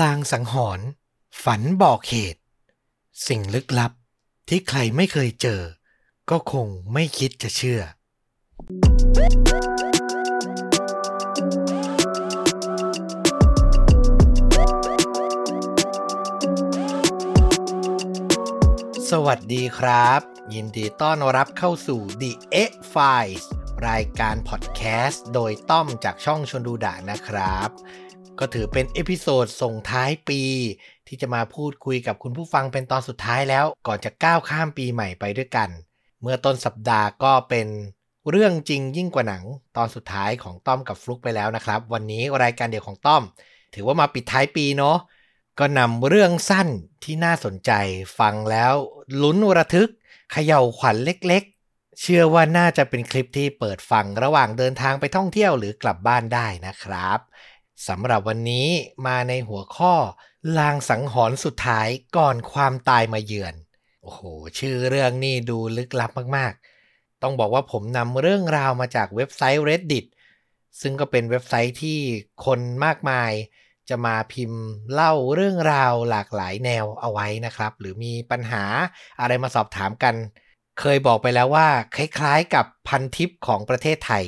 ลางสังหรณ์ฝันบอกเหตุ สิ่งลึกลับที่ใครไม่เคยเจอ ก็คงไม่คิดจะเชื่อ สวัสดีครับ ยินดีต้อนรับเข้าสู่ The X Files รายการพอดแคสต์โดยต้อมจากช่องชนดูดะนะครับ ก็ถือเป็น episode ส่งท้ายปี ที่จะมาพูดคุยกับคุณผู้ฟังเป็นตอนสุดท้ายแล้ว ก่อนจะก้าวข้ามปีใหม่ไปด้วยกัน เมื่อต้นสัปดาห์ก็เป็นเรื่องจริงยิ่งกว่าหนัง ตอนสุดท้ายของต้อมกับฟลุกไปแล้วนะครับ วันนี้รายการเดียวของต้อม ถือว่ามาปิดท้ายปีเนาะก็นำเรื่องสั้นที่น่าสนใจฟังแล้วลุ้นระทึกเขย่าขวัญเล็กๆ เชื่อว่าน่าจะเป็นคลิปที่เปิดฟังระหว่างเดินทางไปท่องเที่ยวหรือกลับบ้านได้นะครับ สำหรับวันนี้มาในหัวข้อ ลางสังหรณ์สุดท้ายก่อนความตายมาเยือน โอ้โห ชื่อเรื่องนี่ดูลึกลับมากๆ ต้องบอกว่าผมนำเรื่องราวมาจากเว็บไซต์ Reddit ซึ่งก็เป็นเว็บไซต์ที่คนมากมาย จะมาพิมพ์เล่าเรื่องราวหลากหลายแนวเอาไว้นะครับ หรือมีปัญหาอะไรมาสอบถามกัน เคยบอกไปแล้วว่า คล้ายๆ กับพันทิปของประเทศไทย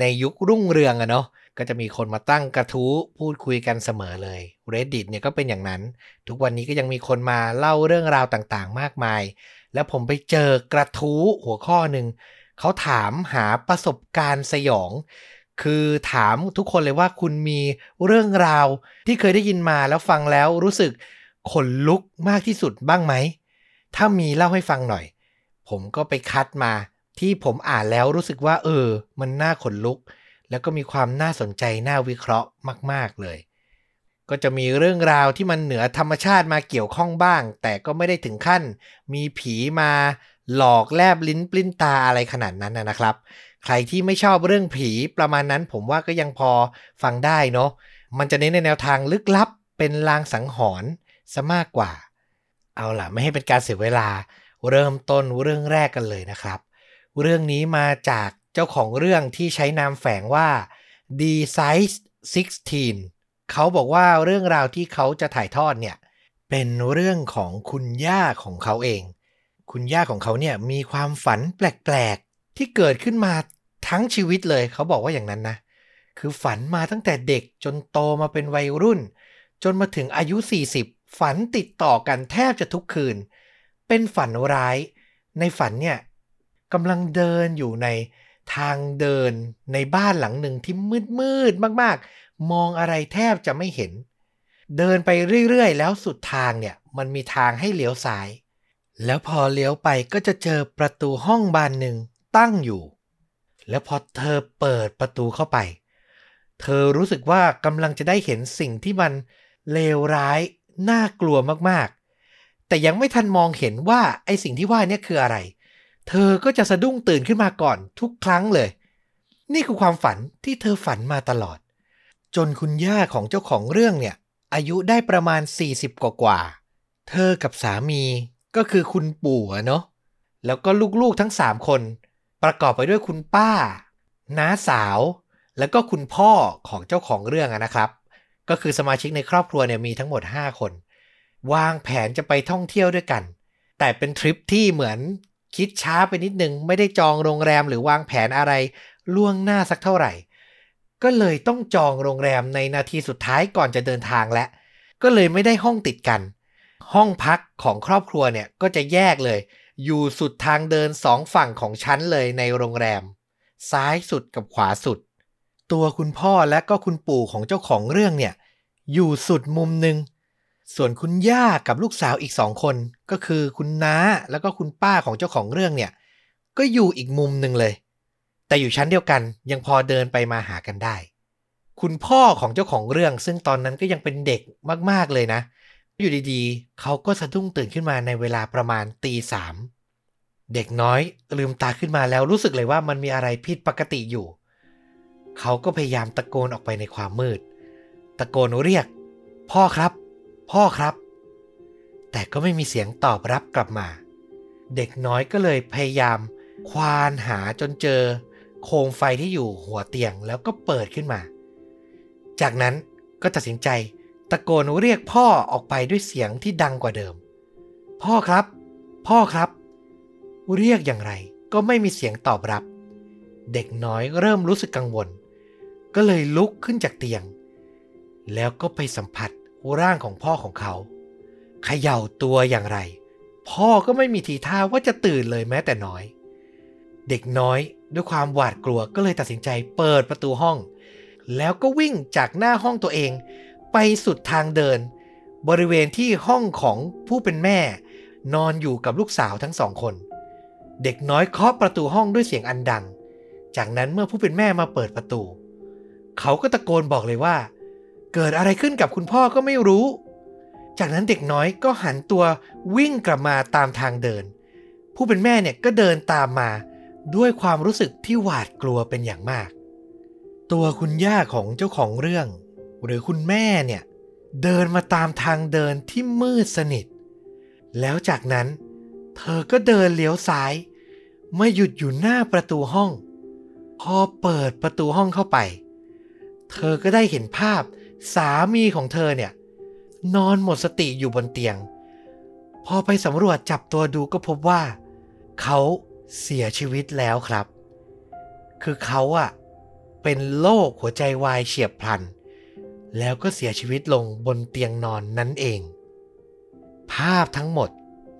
ในยุครุ่งเรืองอะเนาะ ก็จะมีคนมาตั้งกระทู้พูดคุยกันเสมอเลย Reddit เนี่ยก็เป็นอย่างนั้น ทุกวันนี้ก็ยังมีคนมาเล่าเรื่องราวต่างๆ มากมาย แล้วผมไปเจอกระทู้หัวข้อหนึ่งเขาถามหาประสบการณ์สยอง คือถามทุกคนเลยว่าคุณมีเรื่องราวที่เคยได้ยินมาแล้วฟังแล้วรู้สึกขนลุกมากที่สุดบ้างไหม ถ้ามีเล่าให้ฟังหน่อย ผมก็ไปคัดมาที่ผมอ่านแล้วรู้สึกว่า เออ มันน่าขนลุก แล้วก็มีความน่าสนใจน่าวิเคราะห์มาก ๆ เลย ก็จะมีเรื่องราวที่มันเหนือธรรมชาติมาเกี่ยวข้องบ้าง แต่ก็ไม่ได้ถึงขั้น มีผีมาหลอกแลบลิ้นปลิ้นตาอะไรขนาดนั้นนะครับ ใครที่ไม่ชอบเรื่องผีประมาณนั้น ผมว่าก็ยังพอฟังได้เนาะ มันจะเน้นในแนวทางลึกลับเป็นลางสังหรณ์ซะมากกว่า เอาล่ะไม่ให้เป็นการเสียเวลา เริ่มต้นเรื่องแรกกันเลยนะครับ เรื่องนี้มาจาก เจ้าของเรื่องที่ใช้นามแฝงว่า D Size 16 เขาบอกว่าเรื่องราวที่เขาจะถ่ายทอดเนี่ย เป็นเรื่องของคุณย่าของเขาเอง คุณย่าของเขาเนี่ยมีความฝันแปลกๆ ที่เกิดขึ้นมาทั้งชีวิตเลย เขาบอกว่าอย่างนั้นนะ คือฝันมาตั้งแต่เด็กจนโตมาเป็นวัยรุ่น จนมาถึงอายุ 40 ฝันติดต่อกันแทบจะทุกคืน เป็นฝันร้าย ในฝันเนี่ยกำลังเดินอยู่ใน ทางเดินในบ้านหลังหนึ่งที่มืดมืดมากๆ มองอะไรแทบจะไม่เห็น เดินไปเรื่อยๆ แล้วสุดทางเนี่ยมันมีทางให้เลี้ยวซ้าย แล้วพอเลี้ยวไปก็จะเจอประตูห้องบานหนึ่งตั้งอยู่ แล้วพอเธอเปิดประตูเข้าไป เธอรู้สึกว่ากำลังจะได้เห็นสิ่งที่มันเลวร้ายน่ากลัวมากๆ แต่ยังไม่ทันมองเห็นว่าไอสิ่งที่ว่านี่คืออะไรเเธอก็จะสะดุ้งตื่นขึ้นมาก่อนทุกครั้งเลย นี่คือความฝันที่เธอฝันมาตลอด จนคุณย่าของเจ้าของเรื่องเนี่ย อายุได้ประมาณ 40 กว่ากว่า เธอกับสามีก็คือคุณปู่เนาะแล้วก็ลูกๆทั้ง 3 คน ประกอบไปด้วยคุณป้า น้าสาว แล้วก็คุณพ่อของเจ้าของเรื่องนะครับ ก็คือสมาชิกในครอบครัวเนี่ยมีทั้งหมด 5 คน วางแผนจะไปท่องเที่ยวด้วยกัน แต่เป็นทริปที่เหมือน คิดช้าไปนิดนึง ไม่ได้จองโรงแรมหรือวางแผนอะไร ล่วงหน้าสักเท่าไหร่ ก็เลยต้องจองโรงแรมในนาทีสุดท้ายก่อนจะเดินทางและ ก็เลยไม่ได้ห้องติดกัน ห้องพักของครอบครัวเนี่ยก็จะแยกเลย อยู่สุดทางเดินสองฝั่งของชั้นเลยในโรงแรม ซ้ายสุดกับขวาสุด ตัวคุณพ่อและก็คุณปู่ของเจ้าของเรื่องเนี่ย อยู่สุดมุมหนึ่ง ส่วนคุณย่ากับลูกสาวอีกสองคน ก็คือคุณน้าแล้วก็คุณป้าของเจ้าของเรื่องเนี่ย ก็อยู่อีกมุมหนึ่งเลย แต่อยู่ชั้นเดียวกันยังพอเดินไปมาหากันได้ คุณพ่อของเจ้าของเรื่อง ซึ่งตอนนั้นก็ยังเป็นเด็กมากๆเลยนะ อยู่ดีๆ เขาก็สะดุ้งตื่นขึ้นมาในเวลาประมาณตีสามเด็กน้อยลืมตาขึ้นมาแล้วรู้สึกเลยว่ามันมีอะไรผิดปกติอยู่ เขาก็พยายามตะโกนออกไปในความมืด ตะโกนเรียก พ่อครับ พ่อครับ แต่ก็ไม่มีเสียงตอบรับกลับมา เด็กน้อยก็เลยพยายาม ควานหาจนเจอ โคมไฟที่อยู่หัวเตียงแล้วก็เปิดขึ้นมา จากนั้นก็ตัดสินใจตะโกนเรียกพ่อออกไปด้วยเสียงที่ดังกว่าเดิม พ่อครับ พ่อครับ เรียกอย่างไรก็ไม่มีเสียงตอบรับ เด็กน้อยเริ่มรู้สึกกังวล ก็เลยลุกขึ้นจากเตียง แล้วก็ไปสัมผัส ร่างของพ่อของเขาเขย่าตัวอย่างไร พ่อก็ไม่มีทีท่าว่าจะตื่นเลยแม้แต่น้อย เด็กน้อยด้วยความหวาดกลัวก็เลยตัดสินใจเปิดประตูห้อง แล้วก็วิ่งจากหน้าห้องตัวเอง ไปสุดทางเดิน บริเวณที่ห้องของผู้เป็นแม่ นอนอยู่กับลูกสาวทั้งสองคน เด็กน้อยเคาะประตูห้องด้วยเสียงอันดัง จากนั้นเมื่อผู้เป็นแม่มาเปิดประตู เขาก็ตะโกนบอกเลยว่า เกิดอะไรขึ้นกับคุณพ่อก็ไม่รู้ จากนั้นเด็กน้อยก็หันตัววิ่งกลับมาตามทางเดิน ผู้เป็นแม่เนี่ยก็เดินตามมา ด้วยความรู้สึกที่หวาดกลัวเป็นอย่างมาก ตัวคุณย่าของเจ้าของเรื่อง หรือคุณแม่เนี่ยเดินมาตามทางเดินที่มืดสนิท แล้วจากนั้น เธอก็เดินเลี้ยวซ้ายมาหยุดอยู่หน้าประตูห้อง พอเปิดประตูห้องเข้าไป เธอก็ได้เห็นภาพ สามีของเธอเนี่ย นอนหมดสติอยู่บนเตียง พอไปสำรวจจับตัวดูก็พบว่า เขาเสียชีวิตแล้วครับ คือเขาอะเป็นโรคหัวใจวายเฉียบพลัน แล้วก็เสียชีวิตลงบนเตียงนอนนั่นเอง ภาพทั้งหมด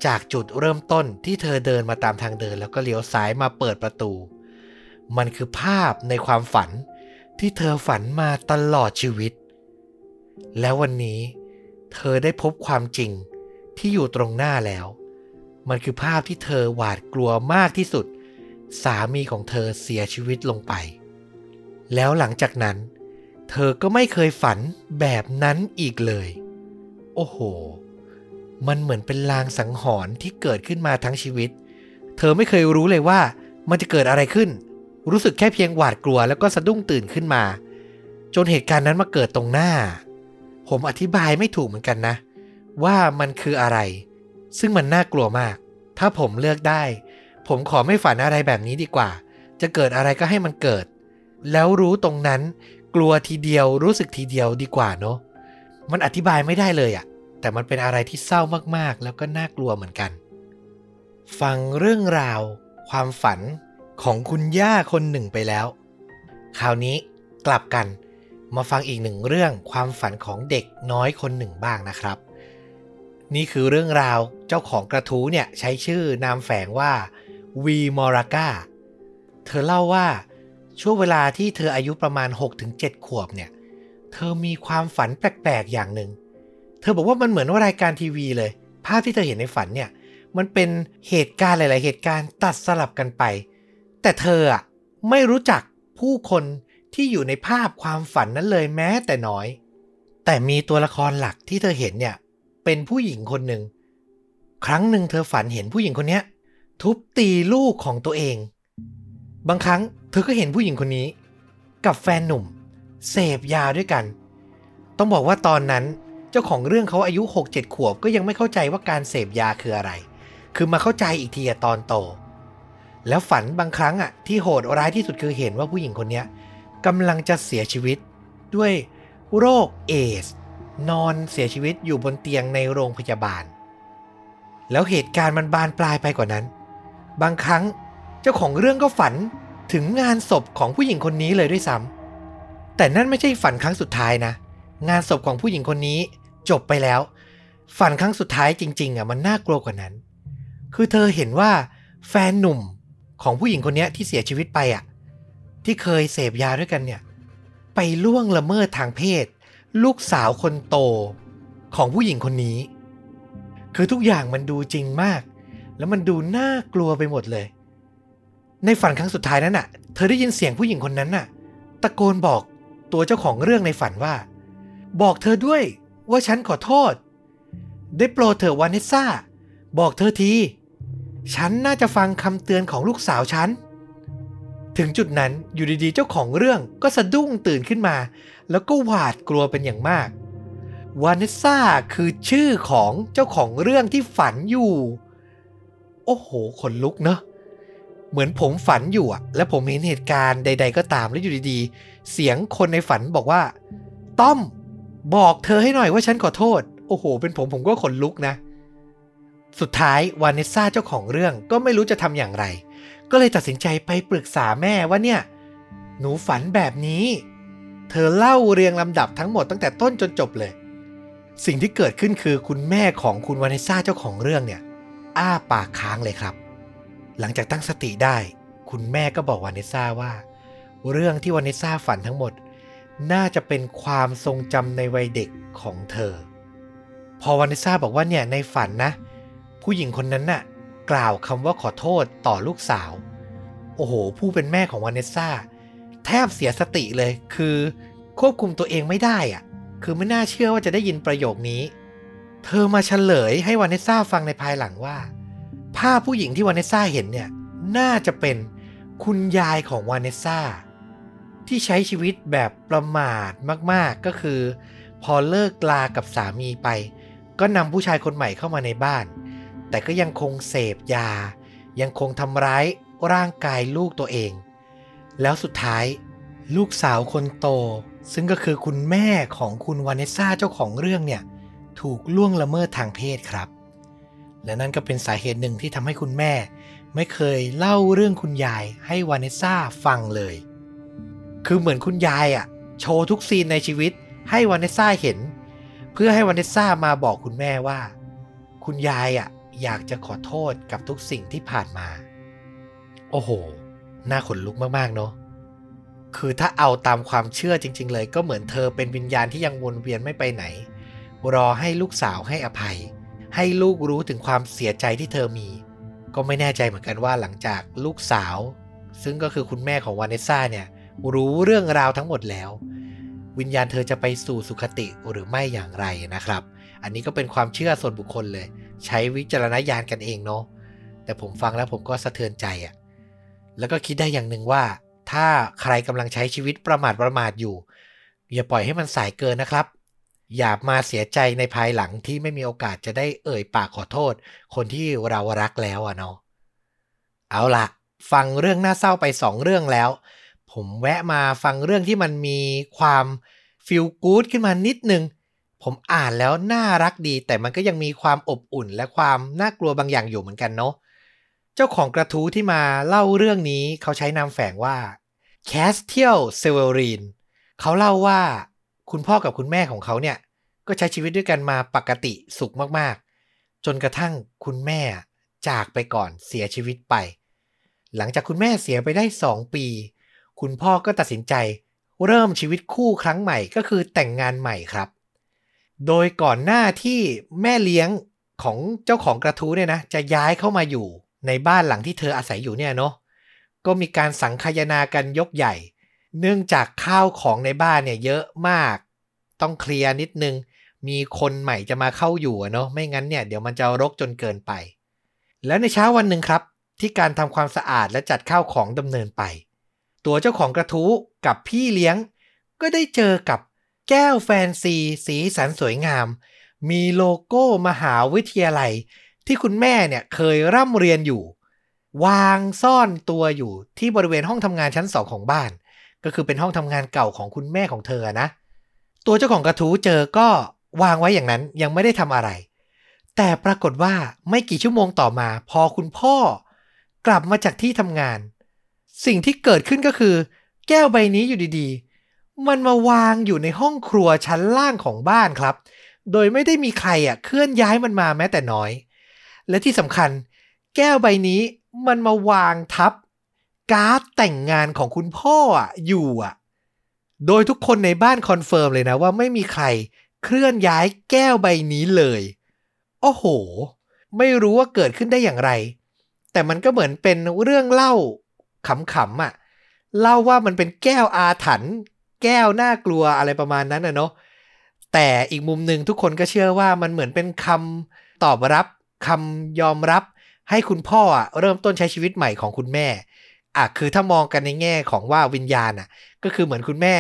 จากจุดเริ่มต้นที่เธอเดินมาตามทางเดิน แล้วก็เลี้ยวซ้ายมาเปิดประตู มันคือภาพในความฝันที่เธอฝันมาตลอดชีวิต แล้ววันนี้เธอได้พบความจริงที่อยู่ตรงหน้าแล้ว มันคือภาพที่เธอหวาดกลัวมากที่สุด สามีของเธอเสียชีวิตลงไป แล้วหลังจากนั้น เธอก็ไม่เคยฝันแบบนั้นอีกเลย โอ้โห มันเหมือนเป็นลางสังหรณ์ที่เกิดขึ้นมาทั้งชีวิต เธอไม่เคยรู้เลยว่ามันจะเกิดอะไรขึ้น รู้สึกแค่เพียงหวาดกลัวแล้วก็สะดุ้งตื่นขึ้นมา จนเหตุการณ์นั้นมาเกิดตรงหน้า ผมอธิบายไม่ถูกเหมือนกันนะ ว่ามันคืออะไร ซึ่งมันน่ากลัวมาก ถ้าผมเลือกได้ ผมขอไม่ฝันอะไรแบบนี้ดีกว่า จะเกิดอะไรก็ให้มันเกิด แล้วรู้ตรงนั้น กลัวทีเดียวรู้สึกทีเดียวดีกว่าเนาะมันอธิบายไม่ได้เลยอะแต่มันเป็นอะไรที่เศร้ามากๆ แล้วก็น่ากลัวเหมือนกัน ฟังเรื่องราว ความฝันของคุณย่าคนหนึ่งไปแล้ว คราวนี้กลับกัน มาฟังอีกหนึ่งเรื่องความฝันของเด็กน้อยคนหนึ่งบ้างนะครับ นี่คือเรื่องราวเจ้าของกระทู้เนี่ยใช้ชื่อนามแฝงว่าวีมอรากาเธอเล่าว่าช่วงเวลาที่เธออายุประมาณ 6-7 ขวบเนี่ย เธอมีความฝันแปลก ๆ อย่างหนึ่ง เธอบอกว่ามันเหมือนว่ารายการทีวีเลย ภาพที่เธอเห็นในฝันเนี่ย มันเป็นเหตุการณ์หลาย ๆ เหตุการณ์ตัดสลับกันไป แต่เธออะไม่รู้จักผู้คน ที่อยู่ในภาพความฝันนั้นเลยแม้แต่น้อย แต่มีตัวละครหลักที่เธอเห็นเนี่ย เป็นผู้หญิงคนหนึ่ง ครั้งหนึ่งเธอฝันเห็นผู้หญิงคนนี้ทุบตีลูกของตัวเอง บางครั้งเธอก็เห็นผู้หญิงคนนี้ กับแฟนหนุ่ม เสพยาด้วยกัน ต้องบอกว่าตอนนั้นเจ้าของเรื่องเขาอายุ 6-7 ขวบก็ยังไม่เข้าใจว่าการเสพยาคืออะไร คือมาเข้าใจอีกทีตอนโต แล้วฝันบางครั้งอะที่โหดร้ายที่สุดคือเห็นว่าผู้หญิงคนนี้ กำลังจะเสียชีวิตด้วยโรคเอส นอนเสียชีวิตอยู่บนเตียงในโรงพยาบาล แล้วเหตุการณ์มันบานปลายไปกว่านั้น บางครั้งเจ้าของเรื่องก็ฝันถึงงานศพของผู้หญิงคนนี้เลยด้วยซ้ำแต่นั่นไม่ใช่ฝันครั้งสุดท้ายนะ งานศพของผู้หญิงคนนี้จบไปแล้ว ฝันครั้งสุดท้ายจริงๆอะมันน่ากลัวกว่านั้น คือเธอเห็นว่าแฟนหนุ่มของผู้หญิงคนนี้ที่เสียชีวิตไปอะ ที่เคยเสพยาด้วยกันเนี่ย ไปล่วงละเมิดทางเพศ ลูกสาวคนโตของผู้หญิงคนนี้ คือทุกอย่างมันดูจริงมาก แล้วมันดูน่ากลัวไปหมดเลย ในฝันครั้งสุดท้ายนั้นน่ะ เธอได้ยินเสียงผู้หญิงคนนั้นน่ะ ตะโกนบอกตัวเจ้าของเรื่องในฝันว่า บอกเธอด้วยว่าฉันขอโทษ ได้โปรดเถอะวานเนสซ่าบอกเธอที ฉันน่าจะฟังคำเตือนของลูกสาวฉัน ถึงจุดนั้นอยู่ดีๆ เจ้าของเรื่องก็สะดุ้งตื่นขึ้นมา แล้วก็หวาดกลัวเป็นอย่างมากวานเนสซ่าคือชื่อของเจ้าของเรื่องที่ฝันอยู่ โอ้โหขนลุกเนอะเหมือนผมฝันอยู่อะและผมเห็นเหตุการณ์ใด ๆ ก็ตามแล้วอยู่ดีๆ เสียงคนในฝันบอกว่า ต้อม บอกเธอให้หน่อยว่าฉันขอโทษ โอ้โห เป็นผมผมก็ขนลุกนะ สุดท้ายวานเนสซ่าเจ้าของเรื่องก็ไม่รู้จะทำอย่างไร ก็เลยตัดสินใจไปปรึกษาแม่ว่าเนี่ย หนูฝันแบบนี้ เธอเล่าเรียงลำดับทั้งหมดตั้งแต่ต้นจนจบเลย สิ่งที่เกิดขึ้นคือคุณแม่ของคุณวานเนสซ่าเจ้าของเรื่องเนี่ย อ้าปากค้างเลยครับ หลังจากตั้งสติได้ คุณแม่ก็บอกวานเนสซ่าว่า เรื่องที่วานเนสซ่าฝันทั้งหมด น่าจะเป็นความทรงจำในวัยเด็กของเธอ พอวานเนสซ่าบอกว่าเนี่ยในฝันนะ ผู้หญิงคนนั้นน่ะ กล่าวคำว่าขอโทษต่อลูกสาว โอ้โห ผู้เป็นแม่ของวานเนสซ่า แทบเสียสติเลย คือควบคุมตัวเองไม่ได้อะคือไม่น่าเชื่อว่าจะได้ยินประโยคนี้ เธอมาเฉลยให้วานเนสซ่าฟังในภายหลังว่า ภาพผู้หญิงที่วานเนสซ่าเห็นเนี่ย น่าจะเป็นคุณยายของวานเนสซ่า ที่ใช้ชีวิตแบบประมาทมากๆก็คือ พอเลิกลากับสามีไป ก็นำผู้ชายคนใหม่เข้ามาในบ้าน แต่ก็ยังคงเสพยา ยังคงทำร้ายร่างกายลูกตัวเอง แล้วสุดท้ายลูกสาวคนโต ซึ่งก็คือคุณแม่ของคุณวานเนสซ่าเจ้าของเรื่องเนี่ย ถูกล่วงละเมิดทางเพศครับ และนั่นก็เป็นสาเหตุหนึ่งที่ทำให้คุณแม่ ไม่เคยเล่าเรื่องคุณยายให้วานเนสซ่าฟังเลย คือเหมือนคุณยายอะ่ะ โชว์ทุกซีนในชีวิตให้วานเนสซ่าเห็น เพื่อให้วานเนสซ่ามาบอกคุณแม่ว่า คุณยายอะ่ะ อยากจะขอโทษกับทุกสิ่งที่ผ่านมา โอ้โห น่าขนลุกมากๆ เนาะ คือถ้าเอาตามความเชื่อจริง ๆ เลย ก็เหมือนเธอเป็นวิญญาณที่ยังวนเวียนไม่ไปไหน รอให้ลูกสาวให้อภัย ให้ลูกรู้ถึงความเสียใจที่เธอมี ก็ไม่แน่ใจเหมือนกันว่าหลังจากลูกสาว ซึ่งก็คือคุณแม่ของวานเนสซ่าเนี่ย รู้เรื่องราวทั้งหมดแล้ว วิญญาณเธอจะไปสู่สุคติหรือไม่อย่างไรนะครับ อันนี้ก็เป็นความเชื่อส่วนบุคคลเลย ใช้วิจารณญาณกันเองเนาะแต่ผมฟังแล้วผมก็สะเทือนใจอะ่ะแล้วก็คิดได้อย่างหนึ่งว่า ถ้าใครกำลังใช้ชีวิตประมาทประมาทอยู่ อย่าปล่อยให้มันสายเกินนะครับ อย่ามาเสียใจในภายหลังที่ไม่มีโอกาสจะได้เอ่ยปากขอโทษ คนที่เรารักแล้วอะเนาะเอาละฟังเรื่องน่าเศร้าไปสองเรื่องแล้ว ผมแวะมาฟังเรื่องที่มันมีความฟิลกู๊ดขึ้นมานิดนึง ผมอ่านแล้วน่ารักดี แต่มันก็ยังมีความอบอุ่นและความน่ากลัวบางอย่างอยู่เหมือนกันเนาะเจ้าของกระทู้ที่มาเล่าเรื่องนี้เขาใช้นามแฝงว่าแคสเทียลเซเวอรีนเขาเล่าว่าคุณพ่อกับคุณแม่ของเขาเนี่ย ก็ใช้ชีวิตด้วยกันมาปกติสุขมากๆ จนกระทั่งคุณแม่จากไปก่อนเสียชีวิตไป หลังจากคุณแม่เสียไปได้ 2 ปี คุณพ่อก็ตัดสินใจเริ่มชีวิตคู่ครั้งใหม่ก็คือแต่งงานใหม่ครับ โดยก่อนหน้าที่แม่เลี้ยงของเจ้าของกระทู้เนี่ยนะ จะย้ายเข้ามาอยู่ในบ้านหลังที่เธออาศัยอยู่เนี่ยเนาะก็มีการสังคายนากันยกใหญ่ เนื่องจากข้าวของในบ้านเนี่ยเยอะมาก ต้องเคลียร์นิดนึง มีคนใหม่จะมาเข้าอยู่เนาะไม่งั้นเนี่ยเดี๋ยวมันจะรกจนเกินไป แล้วในเช้าวันหนึ่งครับ ที่การทำความสะอาดและจัดข้าวของดำเนินไป ตัวเจ้าของกระทู้กับพี่เลี้ยงก็ได้เจอกับ แก้วแฟนซีสีสันสวยงาม มีโลโก้มหาวิทยาลัย ที่คุณแม่เนี่ยเคยร่ำเรียนอยู่ วางซ่อนตัวอยู่ที่บริเวณห้องทำงานชั้นสองของบ้าน ก็คือเป็นห้องทำงานเก่าของคุณแม่ของเธอนะ ตัวเจ้าของกระทู้เจอก็วางไว้อย่างนั้นยังไม่ได้ทำอะไร แต่ปรากฏว่าไม่กี่ชั่วโมงต่อมา พอคุณพ่อกลับมาจากที่ทำงาน สิ่งที่เกิดขึ้นก็คือ แก้วใบนี้อยู่ดีๆ มันมาวางอยู่ในห้องครัวชั้นล่างของบ้านครับ โดยไม่ได้มีใครอะเคลื่อนย้ายมันมาแม้แต่น้อย และที่สำคัญ แก้วใบนี้มันมาวางทับ การ์ดแต่งงานของคุณพ่ออะอยู่อะ โดยทุกคนในบ้าน confirm เลยนะว่าไม่มีใครเคลื่อนย้ายแก้วใบนี้เลย โอ้โห ไม่รู้ว่าเกิดขึ้นได้อย่างไร แต่มันก็เหมือนเป็นเรื่องเล่าขำๆอะ เล่าว่ามันเป็นแก้วอาถรรพ์ แก้วน่ากลัวอะไรประมาณนั้นนะเนาะแต่อีกมุมหนึ่งทุกคนก็เชื่อว่ามันเหมือนเป็นคำตอบรับคำยอมรับให้คุณพ่ออะเริ่มต้นใช้ชีวิตใหม่ของคุณแม่อะคือถ้ามองกันในแง่ของว่าวิญญาณอะ ก็คือเหมือนคุณแม่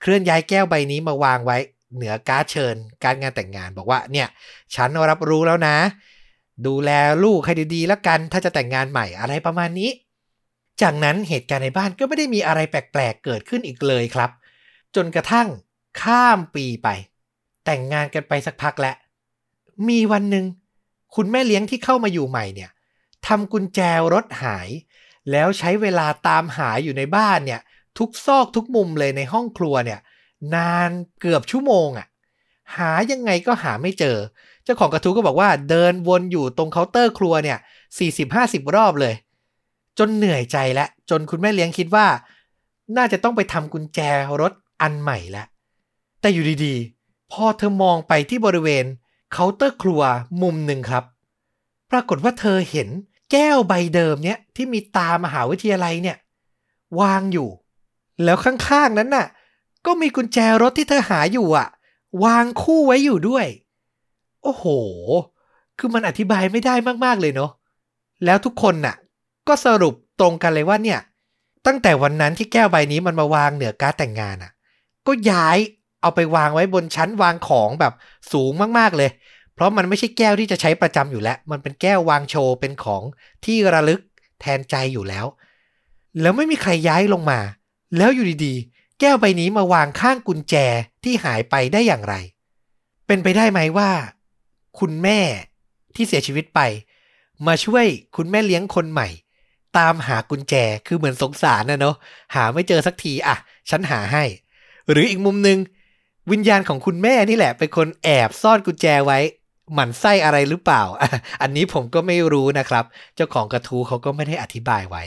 เคลื่อนย้ายแก้วใบนี้มาวางไว้ เหนือการเชิญ การงานแต่งงานบอกว่าเนี่ย ฉันรับรู้แล้วนะ ดูแลลูกให้ดีๆแล้วกัน ถ้าจะแต่งงานใหม่อะไรประมาณนี้ จากนั้นเหตุการณ์ในบ้านก็ไม่ได้มีอะไรแปลกๆเกิดขึ้นอีกเลยครับ จนกระทั่งข้ามปีไป แต่งงานกันไปสักพักแล้วมีวันหนึ่งคุณแม่เลี้ยงที่เข้ามาอยู่ใหม่เนี่ยทำกุญแจรถหาย แล้วใช้เวลาตามหาอยู่ในบ้านเนี่ยทุกซอกทุกมุมเลยในห้องครัวเนี่ยนานเกือบชั่วโมงอะ่ะหายังไงก็หาไม่เจอ เจ้าของกระทู้ก็บอกว่าเดินวนอยู่ตรงเคาน์เตอร์ครัวเนี่ย40-50 รอบเลย จนเหนื่อยใจและจนคุณแม่เลี้ยงคิดว่า น่าจะต้องไปทำกุญแจรถ อันใหม่แล้วแต่อยู่ดีๆ พอเธอมองไปที่บริเวณเคาน์เตอร์ครัวมุมหนึ่งครับ ปรากฏว่าเธอเห็นแก้วใบเดิมเนี่ยที่มีตรามหาวิทยาลัยเนี่ย วางอยู่ แล้วข้างๆนั้นน่ะ ก็มีกุญแจรถที่เธอหาอยู่อะวางคู่ไว้อยู่ด้วย โอ้โห คือมันอธิบายไม่ได้มากๆเลยเนาะแล้วทุกคนน่ะ ก็สรุปตรงกันเลยว่าเนี่ย ตั้งแต่วันนั้นที่แก้วใบนี้มันมาวางเหนือการ์ดแต่งงานอะ ก็ย้ายเอาไปวางไว้บนชั้นวางของแบบสูงมากๆเลย เพราะมันไม่ใช่แก้วที่จะใช้ประจำอยู่แล้ว มันเป็นแก้ววางโชว์เป็นของที่ระลึกแทนใจอยู่แล้ว แล้วไม่มีใครย้ายลงมา แล้วอยู่ดีๆ แก้วใบนี้มาวางข้างกุญแจที่หายไปได้อย่างไร เป็นไปได้ไหมว่า คุณแม่ที่เสียชีวิตไป มาช่วยคุณแม่เลี้ยงคนใหม่ ตามหากุญแจคือเหมือนสงสารนะเนาะหาไม่เจอสักทีอะ ฉันหาให้ หรืออีกมุมหนึ่งวิญญาณของคุณแม่นี่แหละ เป็นคนแอบซ่อนกุญแจไว้ หมั่นไส้อะไรหรือเปล่า อันนี้ผมก็ไม่รู้นะครับ เจ้าของกระทู้เขาก็ไม่ได้อธิบายไว้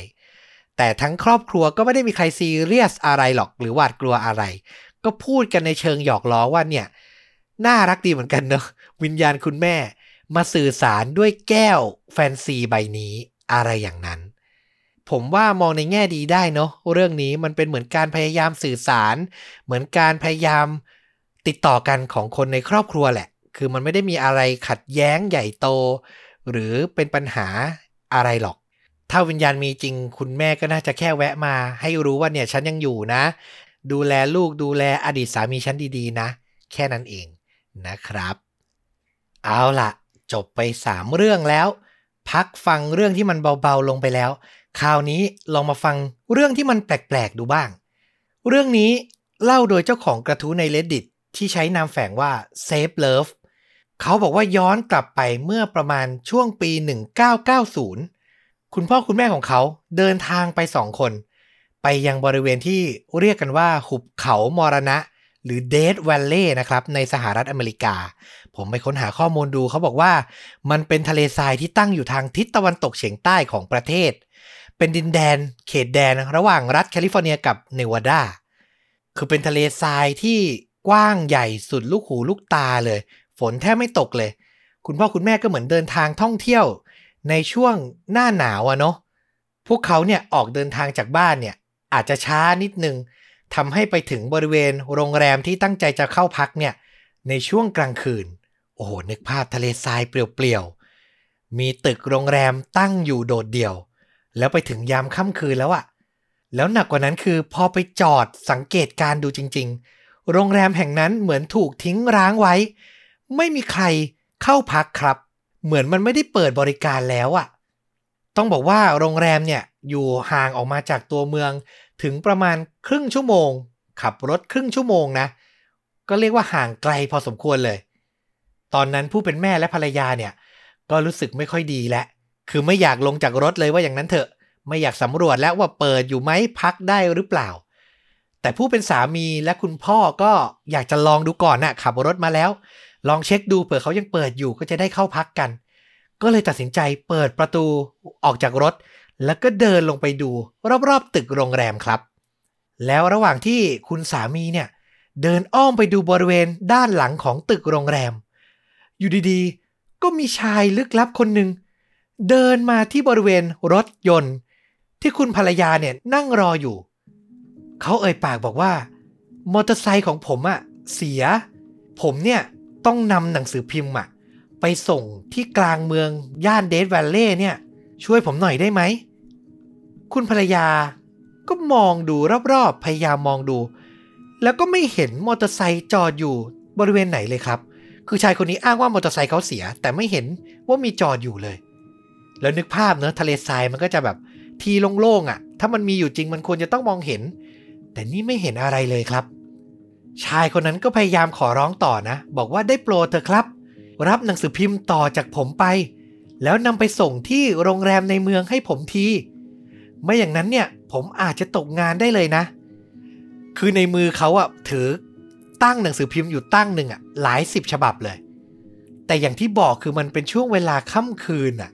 แต่ทั้งครอบครัวก็ไม่ได้มีใครซีเรียสอะไรหรอกหรือหวาดกลัวอะไร ก็พูดกันในเชิงหยอกล้อว่าเนี่ย น่ารักดีเหมือนกันเนอะวิญญาณคุณแม่ มาสื่อสารด้วยแก้วแฟนซีใบนี้อะไรอย่างนั้น ผมว่ามองในแง่ดีได้เนาะเรื่องนี้มันเป็นเหมือนการพยายามสื่อสาร เหมือนการพยายามติดต่อกันของคนในครอบครัวแหละ คือมันไม่ได้มีอะไรขัดแย้งใหญ่โต หรือเป็นปัญหาอะไรหรอก ถ้าวิญญาณมีจริง คุณแม่ก็น่าจะแค่แวะมา ให้รู้ว่าเนี่ยฉันยังอยู่นะ ดูแลลูกดูแลอดีตสามีฉันดีๆนะ แค่นั้นเองนะครับ เอาล่ะ จบไป 3 เรื่องแล้ว พักฟังเรื่องที่มันเบาๆลงไปแล้ว คราวนี้ลองมาฟังเรื่องที่มันแปลกๆดูบ้าง เรื่องนี้เล่าโดยเจ้าของกระทู้ใน reddit ที่ใช้นามแฝงว่า Save Love เขาบอกว่าย้อนกลับไปเมื่อประมาณช่วงปี 1990 คุณพ่อคุณแม่ของเขาเดินทางไปสองคน ไปยังบริเวณที่เรียกกันว่า หุบเขามรณะ หรือ Death Valley นะครับ ในสหรัฐอเมริกา ผมไปค้นหาข้อมูลดูเขาบอกว่า มันเป็นทะเลทรายที่ตั้งอยู่ทางทิศตะวันตกเฉียงใต้ของประเทศ เป็นดินแดนเขตแดนระหว่างรัฐแคลิฟอร์เนียกับเนวาดา คือเป็นทะเลทรายที่กว้างใหญ่สุดลูกหูลูกตาเลย ฝนแทบไม่ตกเลย คุณพ่อคุณแม่ก็เหมือนเดินทางท่องเที่ยว ในช่วงหน้าหนาวอะเนาะพวกเขาเนี่ยออกเดินทางจากบ้านเนี่ยอาจจะช้านิดนึงทำให้ไปถึงบริเวณโรงแรมที่ตั้งใจจะเข้าพักเนี่ยในช่วงกลางคืน โอ้โหนึกภาพทะเลทรายเปลี่ยวๆมีตึกโรงแรมตั้งอยู่โดดเดี่ยว แล้วไปถึงยามค่ำคืนแล้วอะแล้วหนักกว่านั้นคือพอไปจอดสังเกตการดูจริง ๆ โรงแรมแห่งนั้นเหมือนถูกทิ้งร้างไว้ ไม่มีใครเข้าพักครับ เหมือนมันไม่ได้เปิดบริการแล้วอะต้องบอกว่าโรงแรมเนี่ยอยู่ห่างออกมาจากตัวเมืองถึงประมาณครึ่งชั่วโมง ขับรถครึ่งชั่วโมงนะ ก็เรียกว่าห่างไกลพอสมควรเลย ตอนนั้นผู้เป็นแม่และภรรยาเนี่ย ก็รู้สึกไม่ค่อยดีแล้ว คือไม่อยากลงจากรถเลยว่าอย่างนั้นเถอะ ไม่อยากสำรวจแล้วว่าเปิดอยู่ไหมพักได้หรือเปล่า แต่ผู้เป็นสามีและคุณพ่อก็อยากจะลองดูก่อนนะ่ะขับรถมาแล้ว ลองเช็คดูเผื่อเขายังเปิดอยู่ก็จะได้เข้าพักกัน ก็เลยตัดสินใจเปิดประตูออกจากรถ แล้วก็เดินลงไปดู รอบๆตึกโรงแรมครับ แล้วระหว่างที่คุณสามีเนี่ย เดินอ้อมไปดูบริเวณด้านหลังของตึกโรงแรม อยู่ดีๆ ก็มีชายลึกลับคนหนึ่งเเดินมาที่บริเวณรถยนต์ ที่คุณภรรยาเนี่ยนั่งรออยู่ เขาเอ่ยปากบอกว่า มอเตอร์ไซค์ของผมอะเสีย ผมเนี่ยต้องนำหนังสือพิมพ์อะไปส่งที่กลางเมืองย่านเดทแวลเล่เนี่ย ช่วยผมหน่อยได้ไหม คุณภรรยาก็มองดูรอบๆ พยายามมองดู แล้วก็ไม่เห็นมอเตอร์ไซค์จอดอยู่บริเวณไหนเลยครับ คือชายคนนี้อ้างว่ามอเตอร์ไซค์เขาเสีย แต่ไม่เห็นว่ามีจอดอยู่เลย แล้วนึกภาพเนอะทะเลทรายมันก็จะแบบทีโล่งๆอะ่ะ ถ้ามันมีอยู่จริงมันควรจะต้องมองเห็น แต่นี่ไม่เห็นอะไรเลยครับ ชายคนนั้นก็พยายามขอร้องต่อนะ บอกว่าได้โปรดเถอะครับ รับหนังสือพิมพ์ต่อจากผมไป แล้วนำไปส่งที่โรงแรมในเมืองให้ผมที ไม่อย่างนั้นเนี่ย ผมอาจจะตกงานได้เลยนะ คือในมือเขาอะถือตั้งหนังสือพิมพ์อยู่ตั้งหนึ่งอะหลายสิบฉบับเลย แต่อย่างที่บอกคือมันเป็นช่วงเวลาค่ำคืนอะ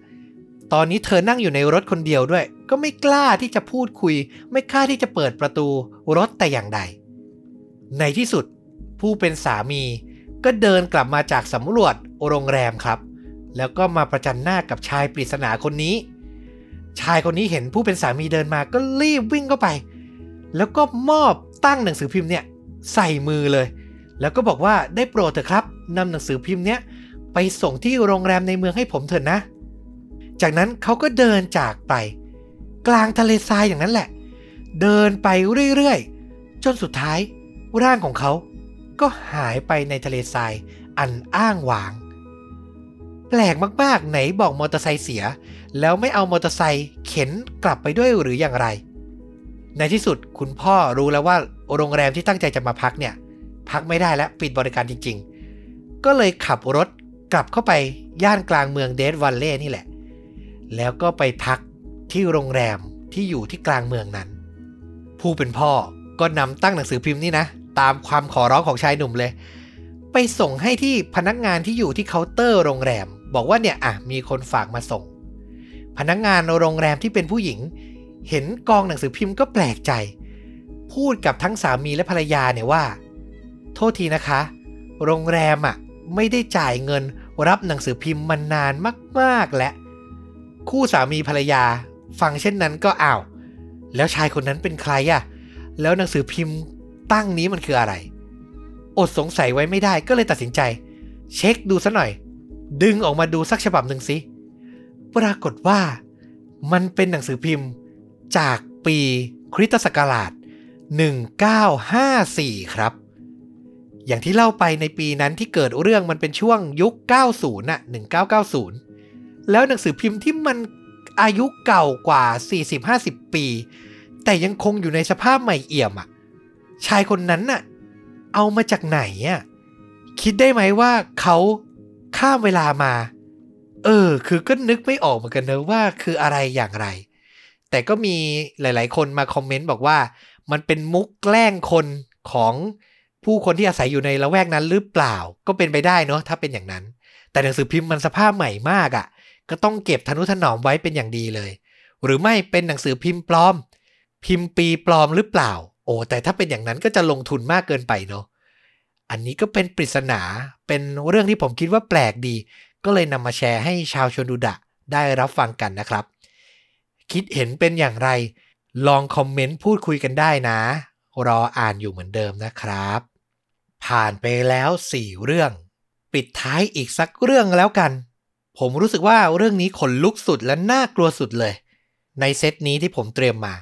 ตอนนี้เธอนั่งอยู่ในรถคนเดียวด้วย ก็ไม่กล้าที่จะพูดคุย ไม่กล้าที่จะเปิดประตูรถแต่อย่างใด ในที่สุดผู้เป็นสามีก็เดินกลับมาจากสำรวจโรงแรมครับ แล้วก็มาประจันหน้ากับชายปริศนาคนนี้ ชายคนนี้เห็นผู้เป็นสามีเดินมาก็รีบวิ่งเข้าไป แล้วก็มอบตั้งหนังสือพิมพ์เนี่ยใส่มือเลย แล้วก็บอกว่าได้โปรดเถอะครับนำหนังสือพิมพ์เนี้ยไปส่งที่โรงแรมในเมืองให้ผมเถอะนะ จากนั้นเขาก็เดินจากไป กลางทะเลทรายอย่างนั้นแหละ เดินไปเรื่อยๆ จนสุดท้าย ร่างของเขาก็หายไปในทะเลทรายอันอ้างว้าง แปลกมากๆ ไหนบอกมอเตอร์ไซค์เสีย แล้วไม่เอามอเตอร์ไซค์เข็นกลับไปด้วยหรืออย่างไร ในที่สุดคุณพ่อรู้แล้วว่าโรงแรมที่ตั้งใจจะมาพักเนี่ย พักไม่ได้และปิดบริการจริง ๆ ก็เลยขับรถกลับเข้าไปย่านกลางเมืองเดสวัลเล่นี่แหละ แล้วก็ไปพักที่โรงแรมที่อยู่ที่กลางเมืองนั้น ผู้เป็นพ่อก็นำตั้งหนังสือพิมพ์นี่นะ ตามความขอร้องของชายหนุ่มเลย ไปส่งให้ที่พนักงานที่อยู่ที่เคาน์เตอร์โรงแรม บอกว่าเนี่ยอะมีคนฝากมาส่ง พนักงานโรงแรมที่เป็นผู้หญิง เห็นกองหนังสือพิมพ์ก็แปลกใจ พูดกับทั้งสามีและภรรยาเนี่ยว่า โทษทีนะคะ โรงแรมอะไม่ได้จ่ายเงินรับหนังสือพิมพ์มานานมาก ๆและ คู่สามีภรรยา ฟังเช่นนั้นก็อ้าว แล้วชายคนนั้นเป็นใครอะแล้วหนังสือพิมพ์ตั้งนี้มันคืออะไร อดสงสัยไว้ไม่ได้ก็เลยตัดสินใจ เช็คดูซะหน่อย ดึงออกมาดูสักฉบับหนึ่งสิปรากฏว่ามันเป็นหนังสือพิมพ์จากปีคริสตศักราช 1954 ครับ อย่างที่เล่าไปในปีนั้นที่เกิดเรื่องมันเป็นช่วงยุค 90น่ะ1990 แล้วหนังสือพิมพ์ที่มันอายุเก่ากว่า 40-50 ปี แต่ยังคงอยู่ในสภาพใหม่เอี่ยมอะ ชายคนนั้นน่ะ เอามาจากไหนอะ คิดได้ไหมว่าเขาข้ามเวลามา เออ คือก็นึกไม่ออกเหมือนกันนะว่าคืออะไรอย่างไร แต่ก็มีหลาย ๆ คนมาคอมเมนต์บอกว่า มันเป็นมุกแกล้งคนของผู้คนที่อาศัยอยู่ในละแวกนั้นหรือเปล่า ก็เป็นไปได้เนาะถ้าเป็นอย่างนั้น แต่หนังสือพิมพ์มันสภาพใหม่มากอะ่ะ ก็ต้องเก็บทนุถนอมไว้เป็นอย่างดีเลย หรือไม่เป็นหนังสือพิมพ์ปลอม พิมพ์ปีปลอมหรือเปล่า โอ้แต่ถ้าเป็นอย่างนั้นก็จะลงทุนมากเกินไปเนาะอันนี้ก็เป็นปริศนาเป็นเรื่องที่ผมคิดว่าแปลกดี ก็เลยนำมาแชร์ให้ชาวชนดูดะได้รับฟังกันนะครับ คิดเห็นเป็นอย่างไร ลองคอมเมนต์พูดคุยกันได้นะ รออ่านอยู่เหมือนเดิมนะครับ ผ่านไปแล้ว 4 เรื่อง ปิดท้ายอีกสักเรื่องแล้วกัน ผมรู้สึกว่าเรื่องนี้ขนลุกสุดและน่ากลัวสุดเลย ในเซตนี้ที่ผมเตรียมมา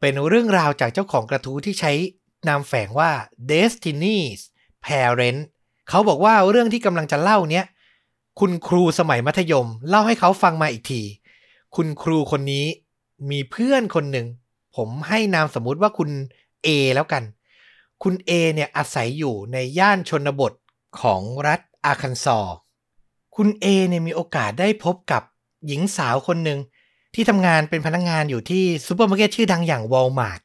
เป็นเรื่องราวจากเจ้าของกระทู้ที่ใช้นามแฝงว่า Destiny's Parent เขาบอกว่าเรื่องที่กำลังจะเล่าเนี้ยคุณครูสมัยมัธยม เล่าให้เขาฟังมาอีกที คุณครูคนนี้มีเพื่อนคนหนึ่ง ผมให้นามสมมุติว่าคุณ A แล้วกัน คุณ A เนี่ยอาศัยอยู่ในย่านชนบทของรัฐอาคันซอ คุณ A เนี่ยมีโอกาสได้พบกับหญิงสาวคนหนึ่งที่ทำงานเป็นพนักงงานอยู่ที่ซูเปอร์มาร์เก็ตชื่อดังอย่างวอลมาร์ท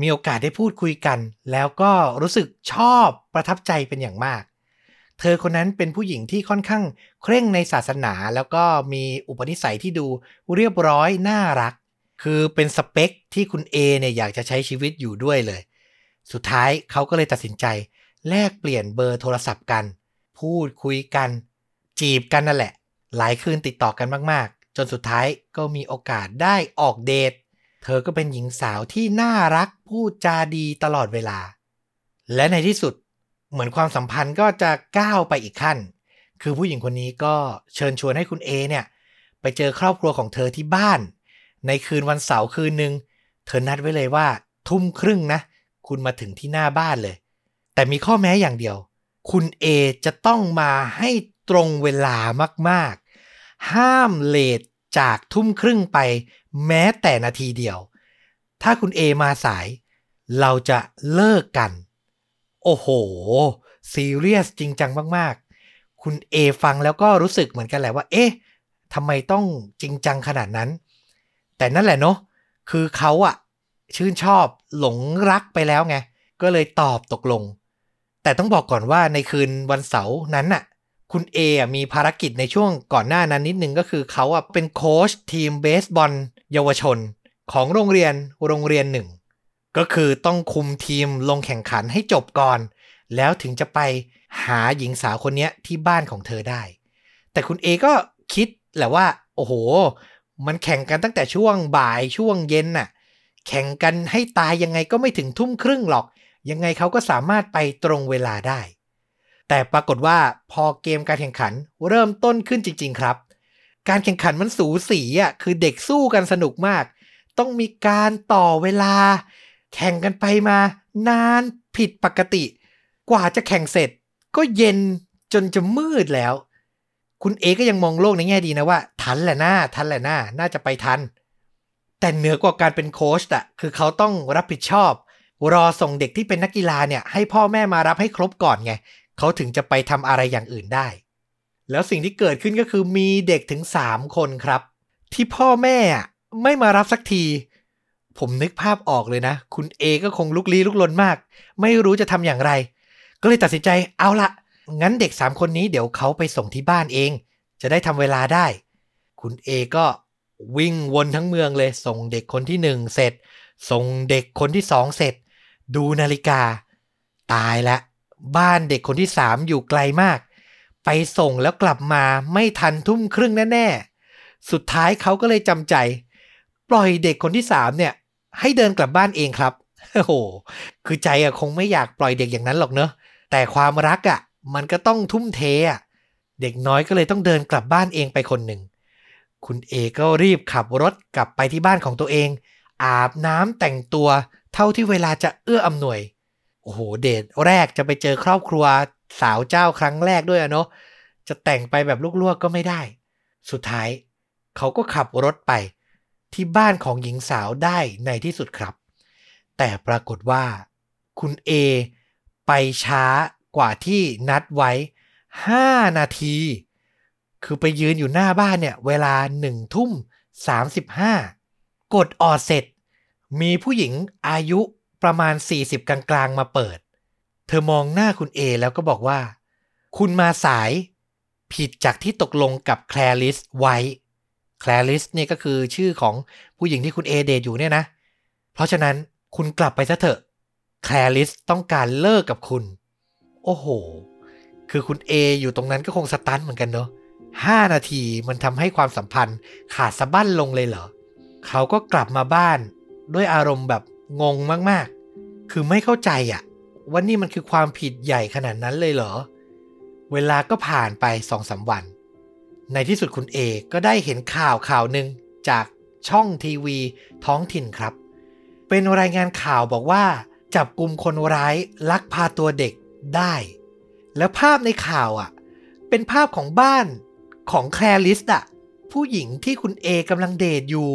มีโอกาสได้พูดคุยกัน แล้วก็รู้สึกชอบประทับใจเป็นอย่างมาก เธอคนนั้นเป็นผู้หญิงที่ค่อนข้างเคร่งในศาสนา แล้วก็มีอุปนิสัยที่ดูเรียบร้อยน่ารัก คือเป็นสเปคที่คุณ A เนี่ยอยากจะใช้ชีวิตอยู่ด้วยเลย สุดท้ายเขาก็เลยตัดสินใจ แลกเปลี่ยนเบอร์โทรศัพท์กัน พูดคุยกัน จีบกันนั่นแหละ หลายคืนติดต่อกันมากๆ จนสุดท้ายก็มีโอกาสได้ออกเดท เธอก็เป็นหญิงสาวที่น่ารักพูดจาดีตลอดเวลา และในที่สุดเหมือนความสัมพันธ์ก็จะก้าวไปอีกขั้น คือผู้หญิงคนนี้ก็เชิญชวนให้คุณเอเนี่ย ไปเจอครอบครัวของเธอที่บ้าน ในคืนวันเสาร์คืนหนึ่งเธอนัดไว้เลยว่า ทุ่มครึ่งนะ คุณมาถึงที่หน้าบ้านเลย แต่มีข้อแม้อย่างเดียว คุณเอจะต้องมาให้ ตรงเวลามากๆ ห้ามเลทจากทุ่มครึ่งไปแม้แต่นาทีเดียว ถ้าคุณเอมาสาย เราจะเลิกกัน โอ้โหซีเรียสจริงจังมากๆ คุณเอฟังแล้วก็รู้สึกเหมือนกันแหละว่า เอ๊ะทำไมต้องจริงจังขนาดนั้น แต่นั่นแหละเนาะคือเขาอะชื่นชอบหลงรักไปแล้วไง ก็เลยตอบตกลง แต่ต้องบอกก่อนว่าในคืนวันเสาร์นั้นน่ะ คุณเอมีภารกิจในช่วงก่อนหน้านั้นนิดนึงก็คือเขาอะเป็นโค้ชทีมเบสบอลเยาวชน ของโรงเรียนโรงเรียนหนึ่ง ก็คือต้องคุมทีมลงแข่งขันให้จบก่อน แล้วถึงจะไปหาหญิงสาวคนนี้ที่บ้านของเธอได้ แต่คุณเอก็คิดแหละว่า โอ้โห มันแข่งกันตั้งแต่ช่วงบ่ายช่วงเย็นน่ะ แข่งกันให้ตายยังไงก็ไม่ถึงทุ่มครึ่งหรอก ยังไงเขาก็สามารถไปตรงเวลาได้ แต่ปรากฏว่าพอเกมการแข่งขันเริ่มต้นขึ้นจริง ๆ ครับ การแข่งขันมันสูสีอะคือเด็กสู้กันสนุกมาก ต้องมีการต่อเวลา แข่งกันไปมา นานผิดปกติ กว่าจะแข่งเสร็จ ก็เย็นจนจะมืดแล้ว คุณเอก็ยังมองโลกในแง่ดีนะว่า ทันแหละหน้าทันแหละหน้าน่าจะไปทัน แต่เหนือกว่าการเป็นโค้ชอะคือเขาต้องรับผิดชอบรอส่งเด็กที่เป็นนักกีฬาเนี่ยให้พ่อแม่มารับให้ครบก่อนไง เขาถึงจะไปทำอะไรอย่างอื่นได้ แล้วสิ่งที่เกิดขึ้นก็คือมีเด็กถึง 3 คนครับ ที่พ่อแม่ไม่มารับสักที ผมนึกภาพออกเลยนะ คุณเอก็คงลุกลี้ลุกลนมาก ไม่รู้จะทำอย่างไร ก็เลยตัดสินใจเอาละงั้นเด็ก 3 คนนี้เดี๋ยวเขาไปส่งที่บ้านเอง จะได้ทำเวลาได้ คุณเอก็วิ่งวนทั้งเมืองเลย ส่งเด็กคนที่หนึ่งเสร็จ ส่งเด็กคนที่สองเสร็จ ดูนาฬิกา ตายละ บ้านเด็กคนที่สามอยู่ไกลมาก ไปส่งแล้วกลับมาไม่ทันทุ่มครึ่งแน่ๆ สุดท้ายเขาก็เลยจำใจ ปล่อยเด็กคนที่สามเนี่ย ให้เดินกลับบ้านเองครับโอ้โหคือใจอะคงไม่อยากปล่อยเด็กอย่างนั้นหรอกเนอะแต่ความรักอะมันก็ต้องทุ่มเทอะเด็กน้อยก็เลยต้องเดินกลับบ้านเองไปคนหนึ่งคุณเอก็รีบขับรถกลับไปที่บ้านของตัวเอง อาบน้ำแต่งตัวเท่าที่เวลาจะเอื้ออำนวย อ้โหเดทแรกจะไปเจอครอบครัวสาวเจ้าครั้งแรกด้วยอะเนาะจะแต่งไปแบบลวกๆก็ไม่ได้ สุดท้าย เขาก็ขับรถไปที่บ้านของหญิงสาวได้ในที่สุดครับ แต่ปรากฏว่า คุณเอไปช้ากว่าที่นัดไว้ 5 นาที คือไปยืนอยู่หน้าบ้านเนี่ย เวลาหนึ่งทุ่ม35 กดออดเสร็จ มีผู้หญิงอายุ ประมาณ 40 กลางๆ มาเปิด เธอมองหน้าคุณเอแล้วก็บอกว่า คุณมาสาย ผิดจากที่ตกลงกับแคลริสไว้แคลริสเนี่ยก็คือชื่อของผู้หญิงที่คุณเอเดทอยู่เนี่ยนะ เพราะฉะนั้นคุณกลับไปซะเถอะแคลริสต้องการเลิกกับคุณ โอ้โห คือคุณเออยู่ตรงนั้นก็คงสตันเหมือนกันเนาะห้านาทีมันทำให้ความสัมพันธ์ขาดสะบั้นลงเลยเหรอ เขาก็กลับมาบ้านด้วยอารมณ์แบบ งงมากๆ คือไม่เข้าใจอะว่านี่มันคือความผิดใหญ่ขนาดนั้นเลยเหรอ เวลาก็ผ่านไปสองสาวัน ในที่สุดคุณเอก็ได้เห็นข่าวข่าวหนึ่งจากช่องทีวีท้องถิ่นครับ เป็นรายงานข่าวบอกว่า จับกลุ่มคนร้ายลักพาตัวเด็กได้ แล้วภาพในข่าวอะ เป็นภาพของบ้านของแคลริสอะผู้หญิงที่คุณเอกำลังเดทอยู่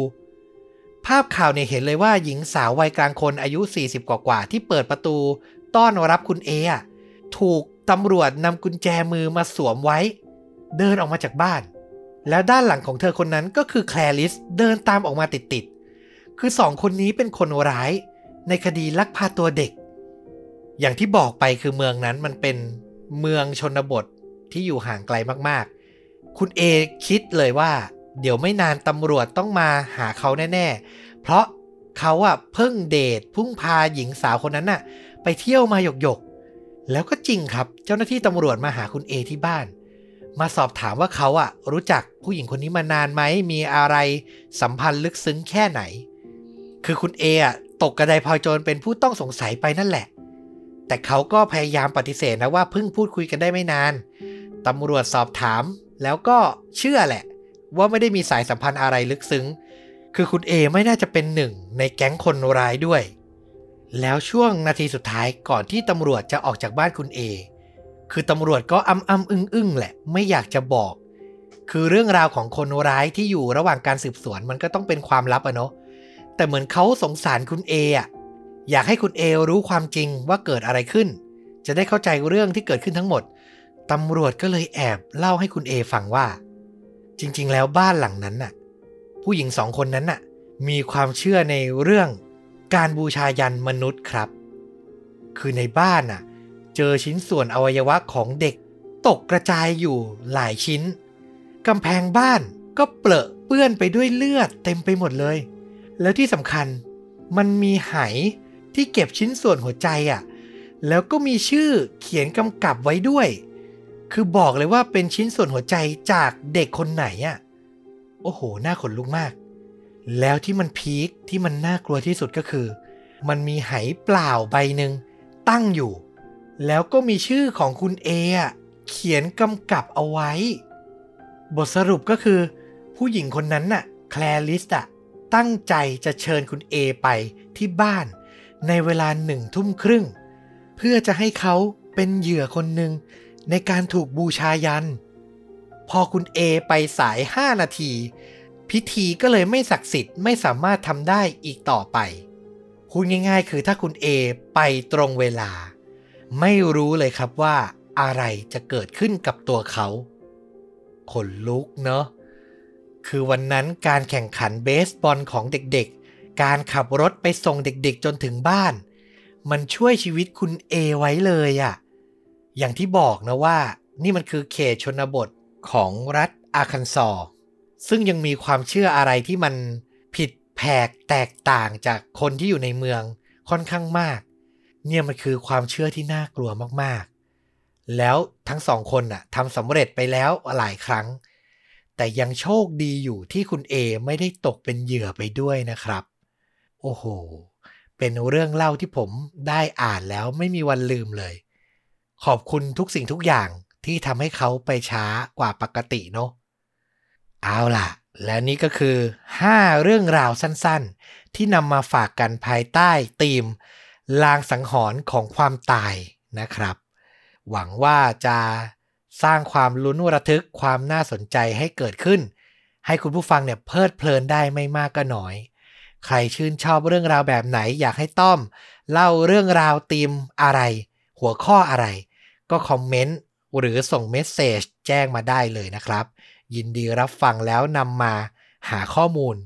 ภาพข่าวเนี่ยเห็นเลยว่าหญิงสาววัยกลางคนอายุ 40 กว่าๆที่เปิดประตูต้อนรับคุณเออะถูกตำรวจนำกุญแจมือมาสวมไว้ เดินออกมาจากบ้าน แล้วด้านหลังของเธอคนนั้นก็คือแคลริสเดินตามออกมาติดๆคือสองคนนี้เป็นคนร้าย ในคดีลักพาตัวเด็ก อย่างที่บอกไปคือเมืองนั้นมันเป็นเมืองชนบทที่อยู่ห่างไกลมากๆ คุณเอคิดเลยว่า เดี๋ยวไม่นานตำรวจต้องมาหาเขาแน่ๆ เพราะเขาอะเพิ่งเดทพุ่งพาหญิงสาวคนนั้นน่ะ ไปเที่ยวมาหยกๆแล้วก็จริงครับเจ้าหน้าที่ตำรวจมาหาคุณเอที่บ้าน มาสอบถามว่าเขาอะรู้จักผู้หญิงคนนี้มานานไหมมีอะไรสัมพันธ์ลึกซึ้งแค่ไหน คือคุณเออะตกกระไดพลอยโจรเป็นผู้ต้องสงสัยไปนั่นแหละ แต่เขาก็พยายามปฏิเสธนะว่าเพิ่งพูดคุยกันได้ไม่นานตำรวจสอบถามแล้วก็เชื่อแหละ ว่าไม่ได้มีสายสัมพันธ์อะไรลึกซึ้ง คือคุณเอไม่น่าจะเป็นหนึ่งในแก๊งคนร้ายด้วย แล้วช่วงนาทีสุดท้ายก่อนที่ตำรวจจะออกจากบ้านคุณเอ คือตำรวจก็อ้ำอ้ำอึ้งอึ้งแหละ ไม่อยากจะบอก คือเรื่องราวของคนร้ายที่อยู่ระหว่างการสืบสวนมันก็ต้องเป็นความลับอะเนาะ แต่เหมือนเขาสงสารคุณเออะอยากให้คุณเอรู้ความจริงว่าเกิดอะไรขึ้น จะได้เข้าใจเรื่องที่เกิดขึ้นทั้งหมด ตำรวจก็เลยแอบเล่าให้คุณเอฟังว่า จริง ๆ แล้วบ้านหลังนั้นน่ะ ผู้หญิงสองคนนั้นน่ะ มีความเชื่อในเรื่องการบูชายันมนุษย์ครับ คือในบ้านน่ะ เจอชิ้นส่วนอวัยวะของเด็ก ตกกระจายอยู่หลายชิ้นกำแพงบ้านก็เปลอะเปื้อนไปด้วยเลือดเต็มไปหมดเลย แล้วที่สำคัญมันมีไหที่เก็บชิ้นส่วนหัวใจอะ่ะ แล้วก็มีชื่อเขียนกำกับไว้ด้วย คือบอกเลยว่าเป็นชิ้นส่วนหัวใจจากเด็กคนไหนอะ่ะ โอ้โห น่าขนลุกมาก แล้วที่มันพีคที่มันน่ากลัวที่สุดก็คือ มันมีไหเปล่าใบหนึ่งตั้งอยู่ แล้วก็มีชื่อของคุณเออะเขียนกำกับเอาไว้ บทสรุปก็คือ ผู้หญิงคนนั้นน่ะ แคลริสอะ ตั้งใจจะเชิญคุณเอไปที่บ้าน ในเวลาหนึ่งทุ่มครึ่ง เพื่อจะให้เขาเป็นเหยื่อคนหนึ่ง ในการถูกบูชายัน พอคุณเอไปสาย 5 นาที พิธีก็เลยไม่ศักดิ์สิทธิ์ไม่สามารถทำได้อีกต่อไปพูดง่ายๆ คือถ้าคุณเอไปตรงเวลา ไม่รู้เลยครับว่าอะไรจะเกิดขึ้นกับตัวเขาขนลุกเนาะคือวันนั้นการแข่งขันเบสบอลของเด็กๆ การขับรถไปส่งเด็กๆจนถึงบ้าน มันช่วยชีวิตคุณเอไว้เลยอะ อย่างที่บอกนะว่านี่มันคือเขตชนบทของรัฐอาคันซอซึ่งยังมีความเชื่ออะไรที่มันผิดแผกแตกต่างจากคนที่อยู่ในเมืองค่อนข้างมาก เนี่ยมันคือความเชื่อที่น่ากลัวมากๆ แล้วทั้งสองคนน่ะทำสำเร็จไปแล้วหลายครั้ง แต่ยังโชคดีอยู่ที่คุณเอไม่ได้ตกเป็นเหยื่อไปด้วยนะครับ โอ้โห เป็นเรื่องเล่าที่ผมได้อ่านแล้วไม่มีวันลืมเลย ขอบคุณทุกสิ่งทุกอย่างที่ทำให้เขาไปช้ากว่าปกติเนาะเอาล่ะ และนี่ก็คือ 5 เรื่องราวสั้นๆ ที่นำมาฝากกันภายใต้ธีม ลางสังหรณ์ของความตายนะครับ หวังว่าจะสร้างความลุ้นระทึกความน่าสนใจให้เกิดขึ้น ให้คุณผู้ฟังเนี่ยเพลิดเพลินได้ไม่มากก็น้อย ใครชื่นชอบเรื่องราวแบบไหนอยากให้ต้อม เล่าเรื่องราวธีมอะไร หัวข้ออะไร ก็คอมเมนต์หรือส่งเมสเซจแจ้งมาได้เลยนะครับ ยินดีรับฟังแล้วนำมาหาข้อมูล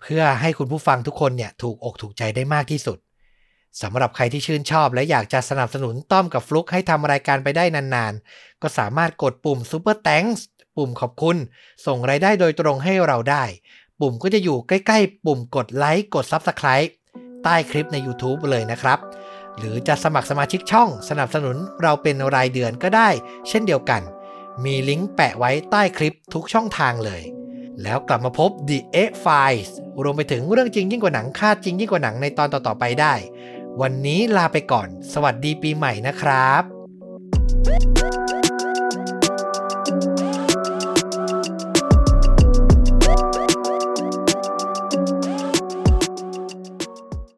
เพื่อให้คุณผู้ฟังทุกคนเนี่ยถูกอกถูกใจได้มากที่สุดสำหรับใครที่ชื่นชอบและอยากจะสนับสนุนต้อมกับฟลุกให้ทำรายการไปได้นานๆ ก็สามารถกดปุ่ม Super Thanks ปุ่มขอบคุณ ส่งรายได้โดยตรงให้เราได้ ปุ่มก็จะอยู่ใกล้ๆ ปุ่มกดไลค์กด Subscribe ใต้คลิปใน YouTube เลยนะครับ หรือจะสมัครสมาชิกช่องสนับสนุนเราเป็นรายเดือนก็ได้ เช่นเดียวกัน มีลิงก์แปะไว้ใต้คลิปทุกช่องทางเลย แล้วกลับมาพบ The A Files รวมไปถึงเรื่องจริงยิ่งกว่าหนังคาดจริงยิ่งกว่าหนังในตอนต่อๆไปได้ วันนี้ลาไปก่อน สวัสดีปีใหม่นะครับ